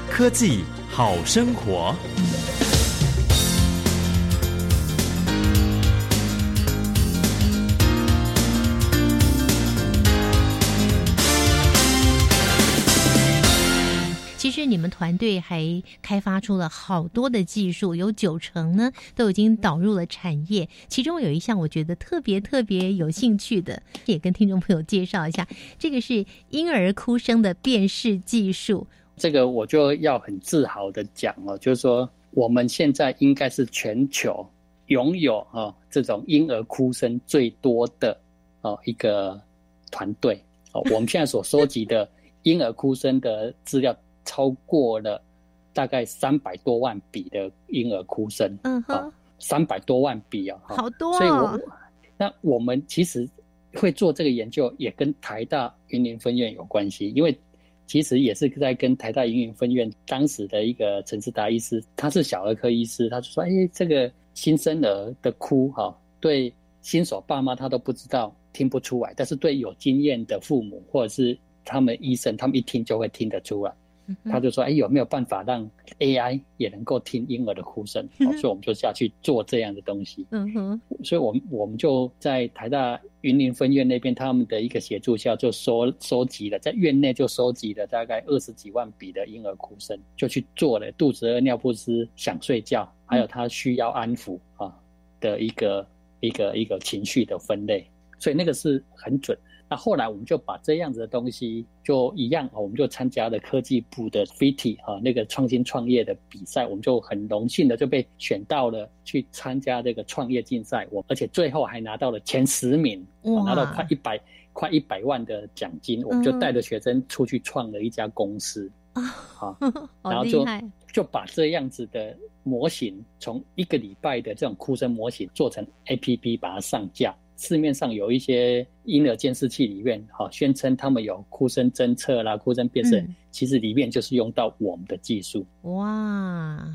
S2: 科技好生活。
S3: 其实你们团队还开发出了好多的技术，有九成呢都已经导入了产业。其中有一项我觉得特别特别有兴趣的，也跟听众朋友介绍一下，这个是婴儿哭声的辨识技术。
S4: 这个我就要很自豪的讲哦，就是说我们现在应该是全球拥有啊这种婴儿哭声最多的哦一个团队哦。我们现在所收集的婴儿哭声的资料超过了大概三百多万笔的婴儿哭声，
S3: 嗯哼，
S4: 三百多万笔啊，
S3: 好多。
S4: 所以我那我们其实会做这个研究，也跟台大云林分院有关系，因为。其实也是在跟台大云云分院当时的一个陈志达医师，他是小儿科医师，他就说：“哎，这个新生儿的哭，哈，对新手爸妈他都不知道，听不出来，但是对有经验的父母或者是他们医生，他们一听就会听得出来。”他就说：“哎，有没有办法让 AI 也能够听婴儿的哭声？”所以我们就下去做这样的东西。
S3: 嗯哼，
S4: 所以我们我们就在台大云林分院那边，他们的一个协助下，就收收集了，在院内就收集了大概二十几万笔的婴儿哭声，就去做了肚子饿、尿不湿、想睡觉，还有他需要安抚啊的一个一个一个情绪的分类，所以那个是很准。那后来我们就把这样子的东西就一样我们就参加了科技部的 FIT 啊那个创新创业的比赛，我们就很荣幸的就被选到了去参加这个创业竞赛，我而且最后还拿到了前十名，拿到快一百快一百万的奖金，我们就带着学生出去创了一家公司
S3: 啊，
S4: 好，然后就就把这样子的模型从一个礼拜的这种哭声模型做成 APP，把它上架。市面上有一些婴儿监视器里面，哈，宣称他们有哭声侦测啦、哭声辨识，其实里面就是用到我们的技术。
S3: 哇，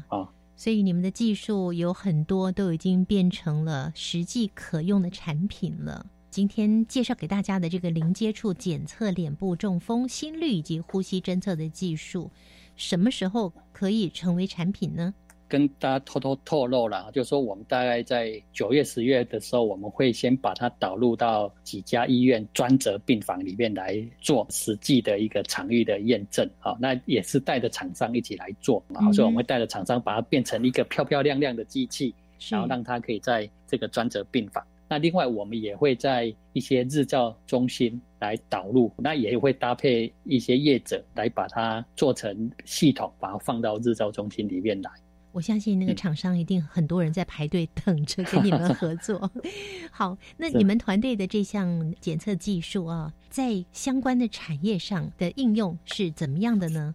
S4: 啊，
S3: 所以你们的技术有很多都已经变成了实际可用的产品了。今天介绍给大家的这个零接触检测脸部中风、心率以及呼吸侦测的技术，什么时候可以成为产品呢？
S4: 跟大家偷偷透露了，就是说我们大概在九月、十月的时候，我们会先把它导入到几家医院专责病房里面来做实际的一个场域的验证。好，那也是带着厂商一起来做，所以我们会带着厂商把它变成一个漂漂亮亮的机器，然后让它可以在这个专责病房。那另外我们也会在一些日照中心来导入，那也会搭配一些业者来把它做成系统，把它放到日照中心里面来。
S3: 我相信那个厂商一定很多人在排队 等着跟你们 合作。好，那你们团队的这项检测技术啊，在相关的产业上的应用是怎么样的呢？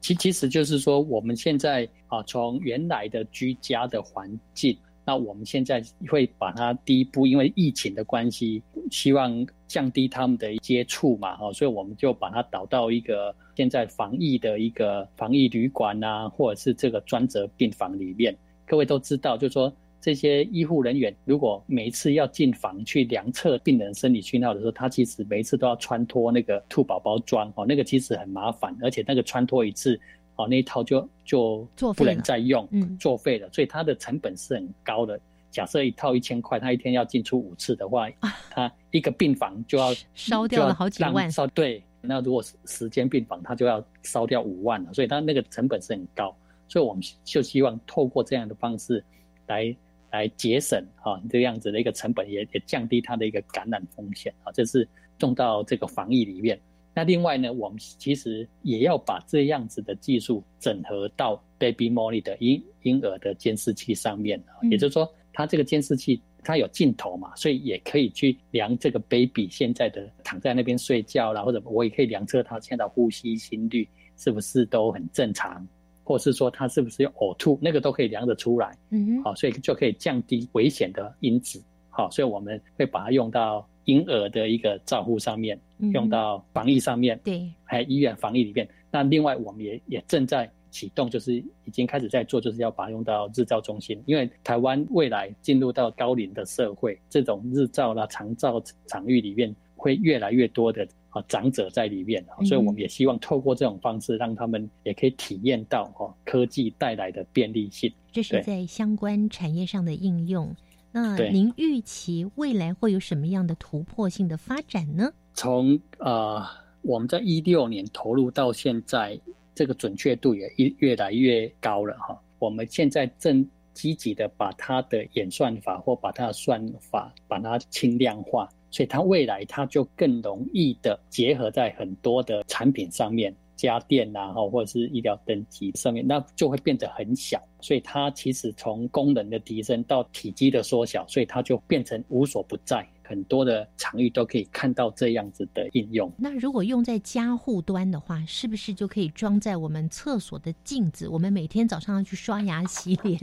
S4: 其其实就是说，我们现在啊，从原来的居家的环境，那我们现在会把它第一步，因为疫情的关系，希望降低他们的接触嘛，哦，所以我们就把它导到一个现在防疫的一个防疫旅馆啊，或者是这个专责病房里面。各位都知道，就是说。这些医护人员如果每一次要进房去量测病人生理讯号的时候，他其实每一次都要穿脱那个兔宝宝装哦，那个其实很麻烦，而且那个穿脱一次哦，那一套就就不能再用，嗯，作废了，所以它的成本是很高的。假设一套一千块，他一天要进出五次的话，他一个病房就要
S3: 烧掉了好几万。
S4: 烧对，那如果十间病房，他就要烧掉五万了，所以他那个成本是很高。所以我们就希望透过这样的方式来。来节省啊，这样子的一个成本，也也降低它的一个感染风险啊，这是种到这个防疫里面。那另外呢，我们其实也要把这样子的技术整合到 Baby Molly 的婴婴儿的监视器上面啊，也就是说，它这个监视器它有镜头嘛，所以也可以去量这个 baby 现在的躺在那边睡觉啦，或者我也可以量测他现在呼吸、心率是不是都很正常。或是说他是不是有呕吐，那个都可以量得出来，嗯，好，所以就可以降低危险的因子，好，所以我们会把它用到婴儿的一个照护上面，用到防疫上面，
S3: 对，
S4: 还有医院防疫里面。那另外我们也也正在启动，就是已经开始在做，就是要把它用到日照中心，因为台湾未来进入到高龄的社会，这种日照啦、长照场域里面会越来越多的。啊，长者在里面所以我们也希望透过这种方式，让他们也可以体验到哦科技带来的便利性。
S3: 这是在相关产业上的应用。那您预期未来会有什么样的突破性的发展呢？
S4: 从呃，我们在一六年投入到现在，这个准确度也越越来越高了哈。我们现在正积极的把它的演算法或把它的算法把它轻量化。所以它未来它就更容易的结合在很多的产品上面，家电呐，哈，或者是医疗等级上面，那就会变得很小。所以它其实从功能的提升到体积的缩小，所以它就变成无所不在。很多的场域都可以看到这样子的应用。
S3: 那如果用在家户端的话，是不是就可以装在我们厕所的镜子？我们每天早上要去刷牙洗脸，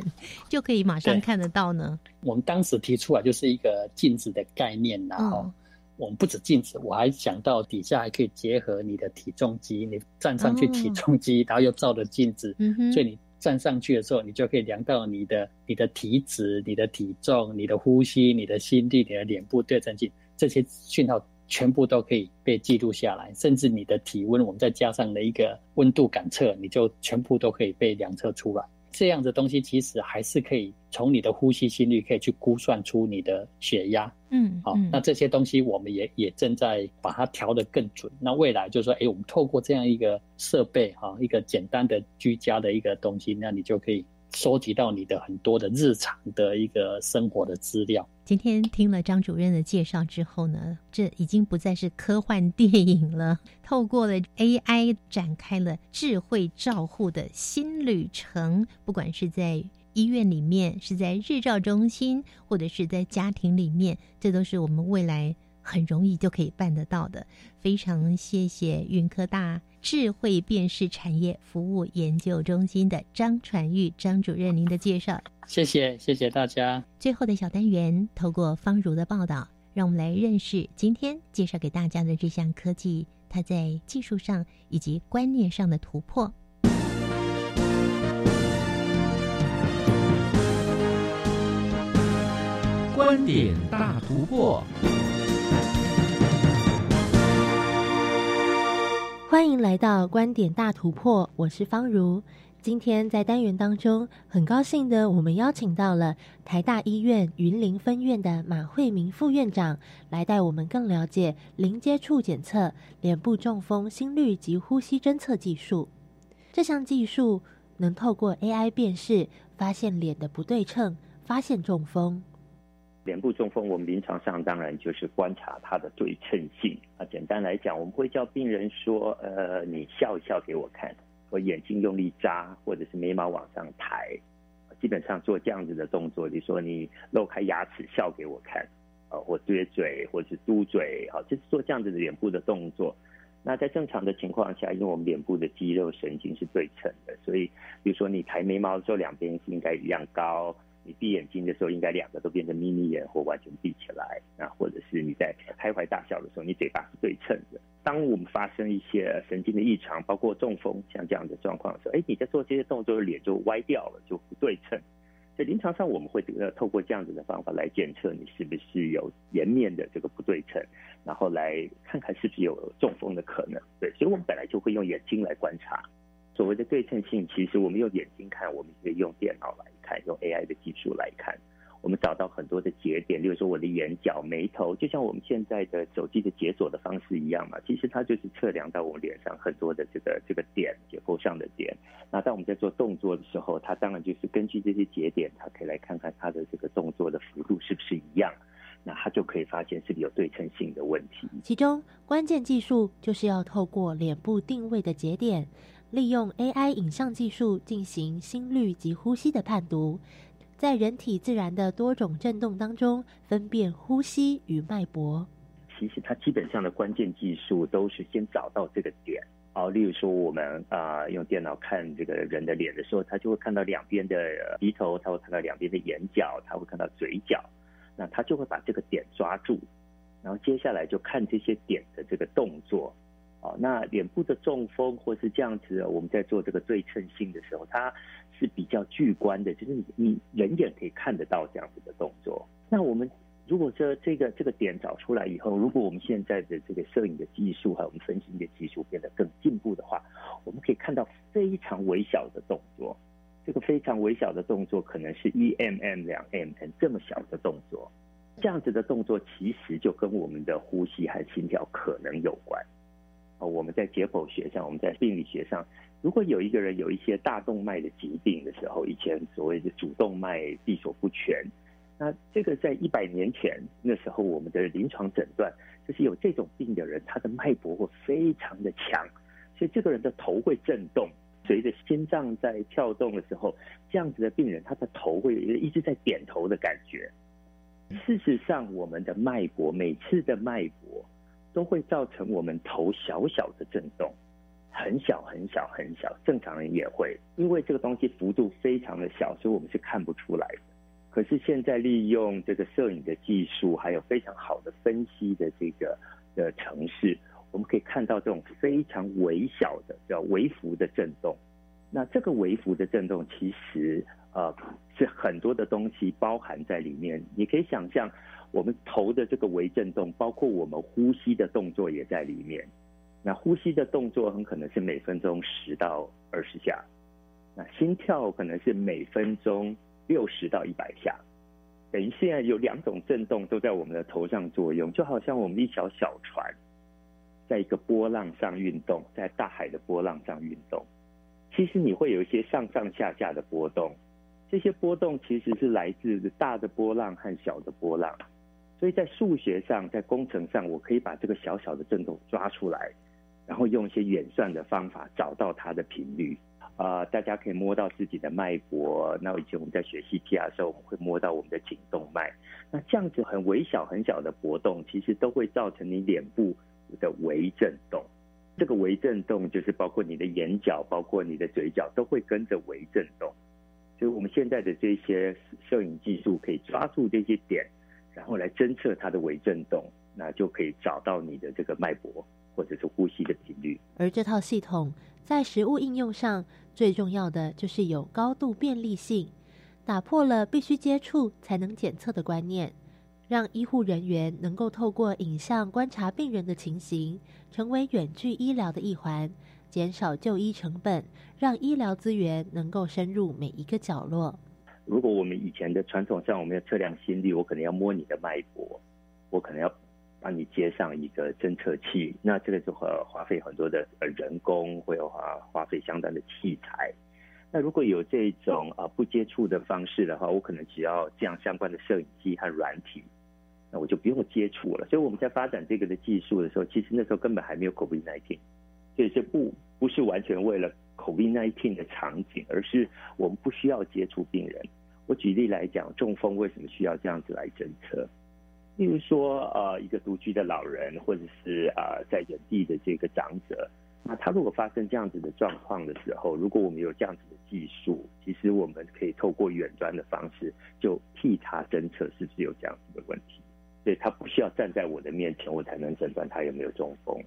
S3: 就可以马上看得到呢？
S4: 我们当时提出来就是一个镜子的概念，然后我们不止镜子，我还想到底下还可以结合你的体重机，你站上去体重机，然后又照着镜子，所以你。站上去的时候，你就可以量到你的你的体脂、你的体重、你的呼吸、你的心率、你的脸部对称性，这些讯号全部都可以被记录下来，甚至你的体温，我们再加上了一个温度感测，你就全部都可以被量测出来。这样的东西其实还是可以从你的呼吸、心率可以去估算出你的血压。嗯，好，那这些东西我们也也正在把它调得更准。那未来就是说，哎，我们透过这样一个设备，哈，一个简单的居家的一个东西，那你就可以。收集到你的很多的日常的一个生活的资料。
S3: 今天听了张主任的介绍之后呢，这已经不再是科幻电影了。透过了 AI 展开了智慧照护的新旅程，不管是在医院里面，是在日照中心，或者是在家庭里面，这都是我们未来很容易就可以办得到的。非常谢谢云科大。智慧辨识产业服务研究中心的张传玉张主任，您的介绍，
S4: 谢谢谢谢大家。
S3: 最后的小单元，透过方如的报道，让我们来认识今天介绍给大家的这项科技，它在技术上以及观念上的突破。
S2: 观点大突破。
S7: 欢迎来到观点大突破，我是方如。今天在单元当中，很高兴的，我们邀请到了台大医院云林分院的马惠明副院长，来带我们更了解零接触检测脸部中风心率及呼吸侦测技术。这项技术能透过 AI 辨识，发现脸的不对称，发现中风。
S12: 脸部中风，我们临床上当然就是观察它的对称性。简单来讲，我们会叫病人说：“呃，你笑一笑给我看，我眼睛用力眨，或者是眉毛往上抬，基本上做这样子的动作。你说你露开牙齿笑给我看，啊，或撅嘴，或者是嘟嘴，好，就是做这样子的脸部的动作。那在正常的情况下，因为我们脸部的肌肉神经是对称的，所以比如说你抬眉毛的时候，两边是应该一样高；你闭眼睛的时候，应该两个都变成眯眯眼或完全闭起来。那或者是你在开怀大笑的时候，你嘴巴是对称的。当我们发生一些神经的异常，包括中风像这样的状况的时候，哎，你在做这些动作，脸就歪掉了，就不对称。在临床上，我们会呃透过这样子的方法来检测你是不是有颜面的这个不对称，然后来看看是不是有中风的可能。对，所以我们本来就会用眼睛来观察。所谓的对称性，其实我们用眼睛看，我们可以用电脑来看，用 AI 的技术来看。我们找到很多的节点，例如说我的眼角、眉头，就像我们现在的手机的解锁的方式一样嘛。其实它就是测量到我们脸上很多的这个这个点，结构上的点。那当我们在做动作的时候，它当然就是根据这些节点，它可以来看看它的这个动作的幅度是不是一样。那它就可以发现是不是有对称性的问题。
S7: 其中关键技术就是要透过脸部定位的节点，利用 AI 影像技术进行心率及呼吸的判读。在人体自然的多种振动当中，分辨呼吸与脉搏。
S12: 其实它基本上的关键技术都是先找到这个点哦。例如说，我们啊用电脑看这个人的脸的时候，他就会看到两边的鼻头，他会看到两边的眼角，他会看到嘴角，那他就会把这个点抓住，然后接下来就看这些点的这个动作。哦，那脸部的中风或是这样子，我们在做这个对称性的时候，它是比较巨观的，就是你你人眼可以看得到这样子的动作。那我们如果说这个这个点找出来以后，如果我们现在的这个摄影的技术和我们分析的技术变得更进步的话，我们可以看到非常微小的动作。这个非常微小的动作可能是一 mm 两 mm 这么小的动作，这样子的动作其实就跟我们的呼吸和心跳可能有关。哦，我们在解剖学上，我们在病理学上，如果有一个人有一些大动脉的疾病的时候，以前所谓的主动脉闭锁不全，那这个在一百年前那时候，我们的临床诊断就是有这种病的人，他的脉搏会非常的强，所以这个人的头会震动，随着心脏在跳动的时候，这样子的病人他的头会一直在点头的感觉。事实上，我们的脉搏每次的脉搏。都会造成我们头小小的震动，很小很小很小，正常人也会，因为这个东西幅度非常的小，所以我们是看不出来的。可是现在利用这个摄影的技术，还有非常好的分析的这个的城市，我们可以看到这种非常微小的叫微幅的震动。那这个微幅的震动，其实呃是很多的东西包含在里面，你可以想象。我们头的这个微震动，包括我们呼吸的动作也在里面。那呼吸的动作很可能是每分钟十到二十下，那心跳可能是每分钟六十到一百下。等于现在有两种震动都在我们的头上作用，就好像我们一条小船，在一个波浪上运动，在大海的波浪上运动。其实你会有一些上上下下的波动，这些波动其实是来自大的波浪和小的波浪。所以在数学上，在工程上，我可以把这个小小的振动抓出来，然后用一些演算的方法找到它的频率。啊，大家可以摸到自己的脉搏。那以前我们在学 CPR 的时候，我们会摸到我们的颈动脉。那这样子很微小、很小的波动，其实都会造成你脸部的微震动。这个微震动就是包括你的眼角、包括你的嘴角，都会跟着微震动。所以我们现在的这些摄影技术可以抓住这些点。然后来侦测它的微震动，那就可以找到你的这个脉搏或者是呼吸的频率。
S7: 而这套系统在实物应用上，最重要的就是有高度便利性，打破了必须接触才能检测的观念，让医护人员能够透过影像观察病人的情形，成为远距医疗的一环，减少就医成本，让医疗资源能够深入每一个角落。
S12: 如果我们以前的传统上，我们要测量心率，我可能要摸你的脉搏，我可能要帮你接上一个侦测器，那这个就会花费很多的呃人工，会有花花费相当的器材。那如果有这种啊不接触的方式的话，我可能只要这样相关的摄影机和软体，那我就不用接触了。所以我们在发展这个的技术的时候，其实那时候根本还没有 Covid nineteen，所以是不不是完全为了 COVID-19 的场景，而是我们不需要接触病人。我举例来讲，中风为什么需要这样子来侦测？例如说，呃，一个独居的老人，或者是呃在原地的这个长者，那他如果发生这样子的状况的时候，如果我们有这样子的技术，其实我们可以透过远端的方式，就替他侦测是不是有这样子的问题。所以他不需要站在我的面前，我才能诊断他有没有中风。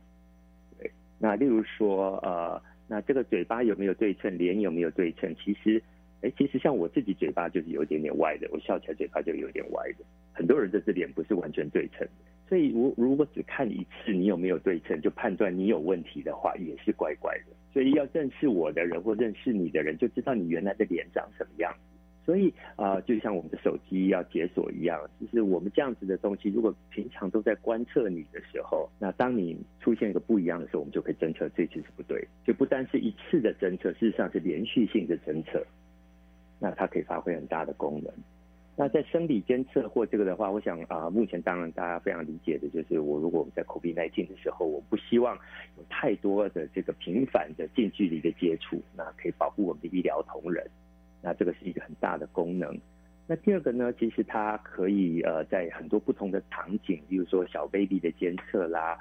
S12: 对，那例如说，呃，那这个嘴巴有没有对称，脸有没有对称？其实。哎，其实像我自己嘴巴就是有点点歪的，我笑起来嘴巴就有点歪的。很多人的这脸不是完全对称，所以如如果只看一次你有没有对称，就判断你有问题的话，也是怪怪的。所以要认识我的人或认识你的人，就知道你原来的脸长什么样。所以啊，就像我们的手机要解锁一样，就是我们这样子的东西，如果平常都在观测你的时候，那当你出现一个不一样的时候，我们就可以侦测这次是不对，就不单是一次的侦测，事实上是连续性的侦测。那它可以发挥很大的功能。那在生理监测或这个的话，我想啊，目前当然大家非常理解的就是，我如果我们在 COVID-19 的时候，我不希望有太多的这个频繁的近距离的接触，那可以保护我们的医疗同仁。那这个是一个很大的功能。那第二个呢，其实它可以呃，在很多不同的场景，比如说小 baby 的监测啦。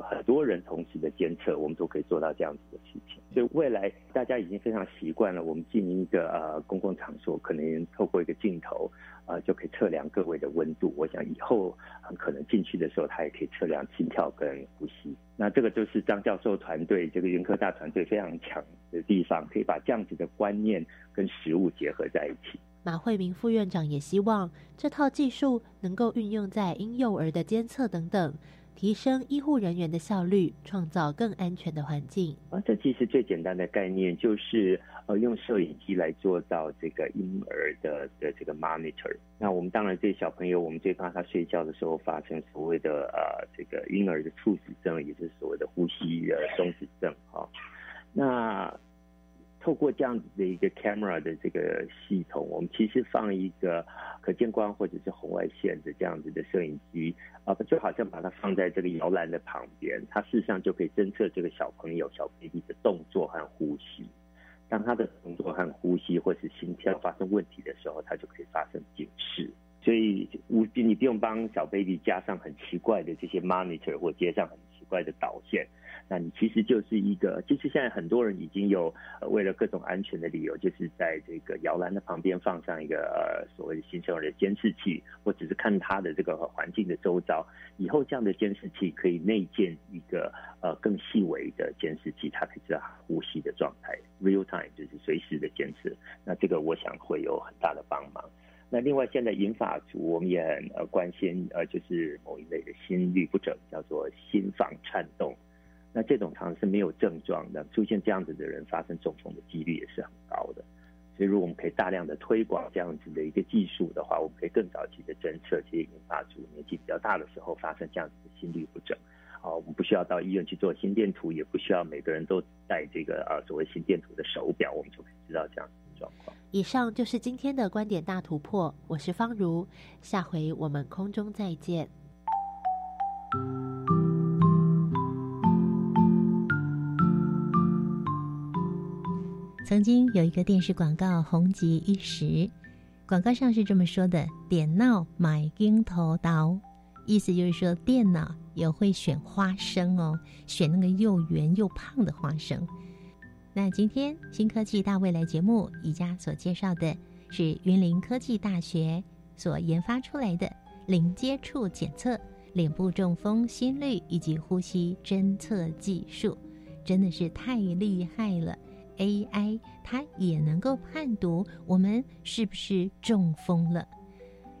S12: 很多人同时的监测，我们都可以做到这样子的事情。所以未来大家已经非常习惯了，我们进一个呃公共场所，可能透过一个镜头，呃就可以测量各位的温度。我想以后很可能进去的时候，他也可以测量心跳跟呼吸。那这个就是张教授团队这个云科大团队非常强的地方，可以把这样子的观念跟实物结合在一起。
S7: 马慧明副院长也希望这套技术能够运用在婴幼儿的监测等等。提升医护人员的效率，创造更安全的环境。
S12: 啊，这其实最简单的概念就是呃，用摄影机来做到这个婴儿的的这个 monitor。那我们当然对小朋友，我们最怕他睡觉的时候发生所谓的呃这个婴儿的猝死症，也就是所谓的呼吸的终止症哈。那透过这样子的一个 camera 的这个系统，我们其实放一个可见光或者是红外线的这样子的摄影机啊，就好像把它放在这个摇篮的旁边，它事实上就可以侦测这个小朋友小 baby 的动作和呼吸。当他的动作和呼吸或是心跳发生问题的时候，它就可以发生警示。所以，无你不用帮小 baby 加上很奇怪的这些 monitor 或接上很奇怪的导线。那你其实就是一个，其实现在很多人已经有为了各种安全的理由，就是在这个摇篮的旁边放上一个呃所谓的新生儿的监视器，或只是看他的这个环境的周遭。以后这样的监视器可以内建一个呃更细微的监视器，它可以知道呼吸的状态，real time 就是随时的监视。那这个我想会有很大的帮忙。那另外现在银发族我们也很呃关心呃就是某一类的心律不整，叫做心房颤动。那这种常是没有症状的，出现这样子的人发生中风的几率也是很高的。所以，如果我们可以大量的推广这样子的一个技术的话，我们可以更早期的侦测这些引发出年纪比较大的时候发生这样子的心律不整。啊，我们不需要到医院去做心电图，也不需要每个人都戴这个呃所谓心电图的手表，我们就可以知道这样子的状况。
S7: 以上就是今天的观点大突破，我是方如，下回我们空中再见。
S3: 曾经有一个电视广告红极一时，广告上是这么说的：“点闹买金头刀”，意思就是说电脑也会选花生哦，选那个又圆又胖的花生。那今天新科技大未来节目，宜家所介绍的是云林科技大学所研发出来的零接触检测脸部中风、心率以及呼吸侦测技术，真的是太厉害了。AI 它也能够判读我们是不是中风了，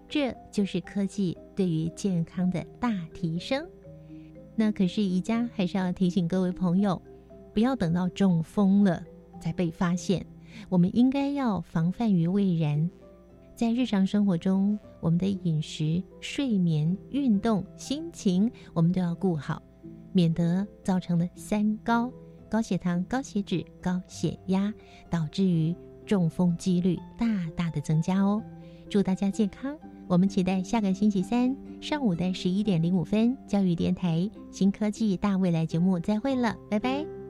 S3: 这就是科技对于健康的大提升。那可是宜家还是要提醒各位朋友，不要等到中风了才被发现，我们应该要防范于未然。在日常生活中，我们的饮食、睡眠、运动、心情，我们都要顾好，免得造成了三高。高血糖、高血脂、高血压，导致于中风几率大大的增加哦。祝大家健康！我们期待下个星期三上午的十一点零五分，教育电台新科技大未来节目再会了，拜拜。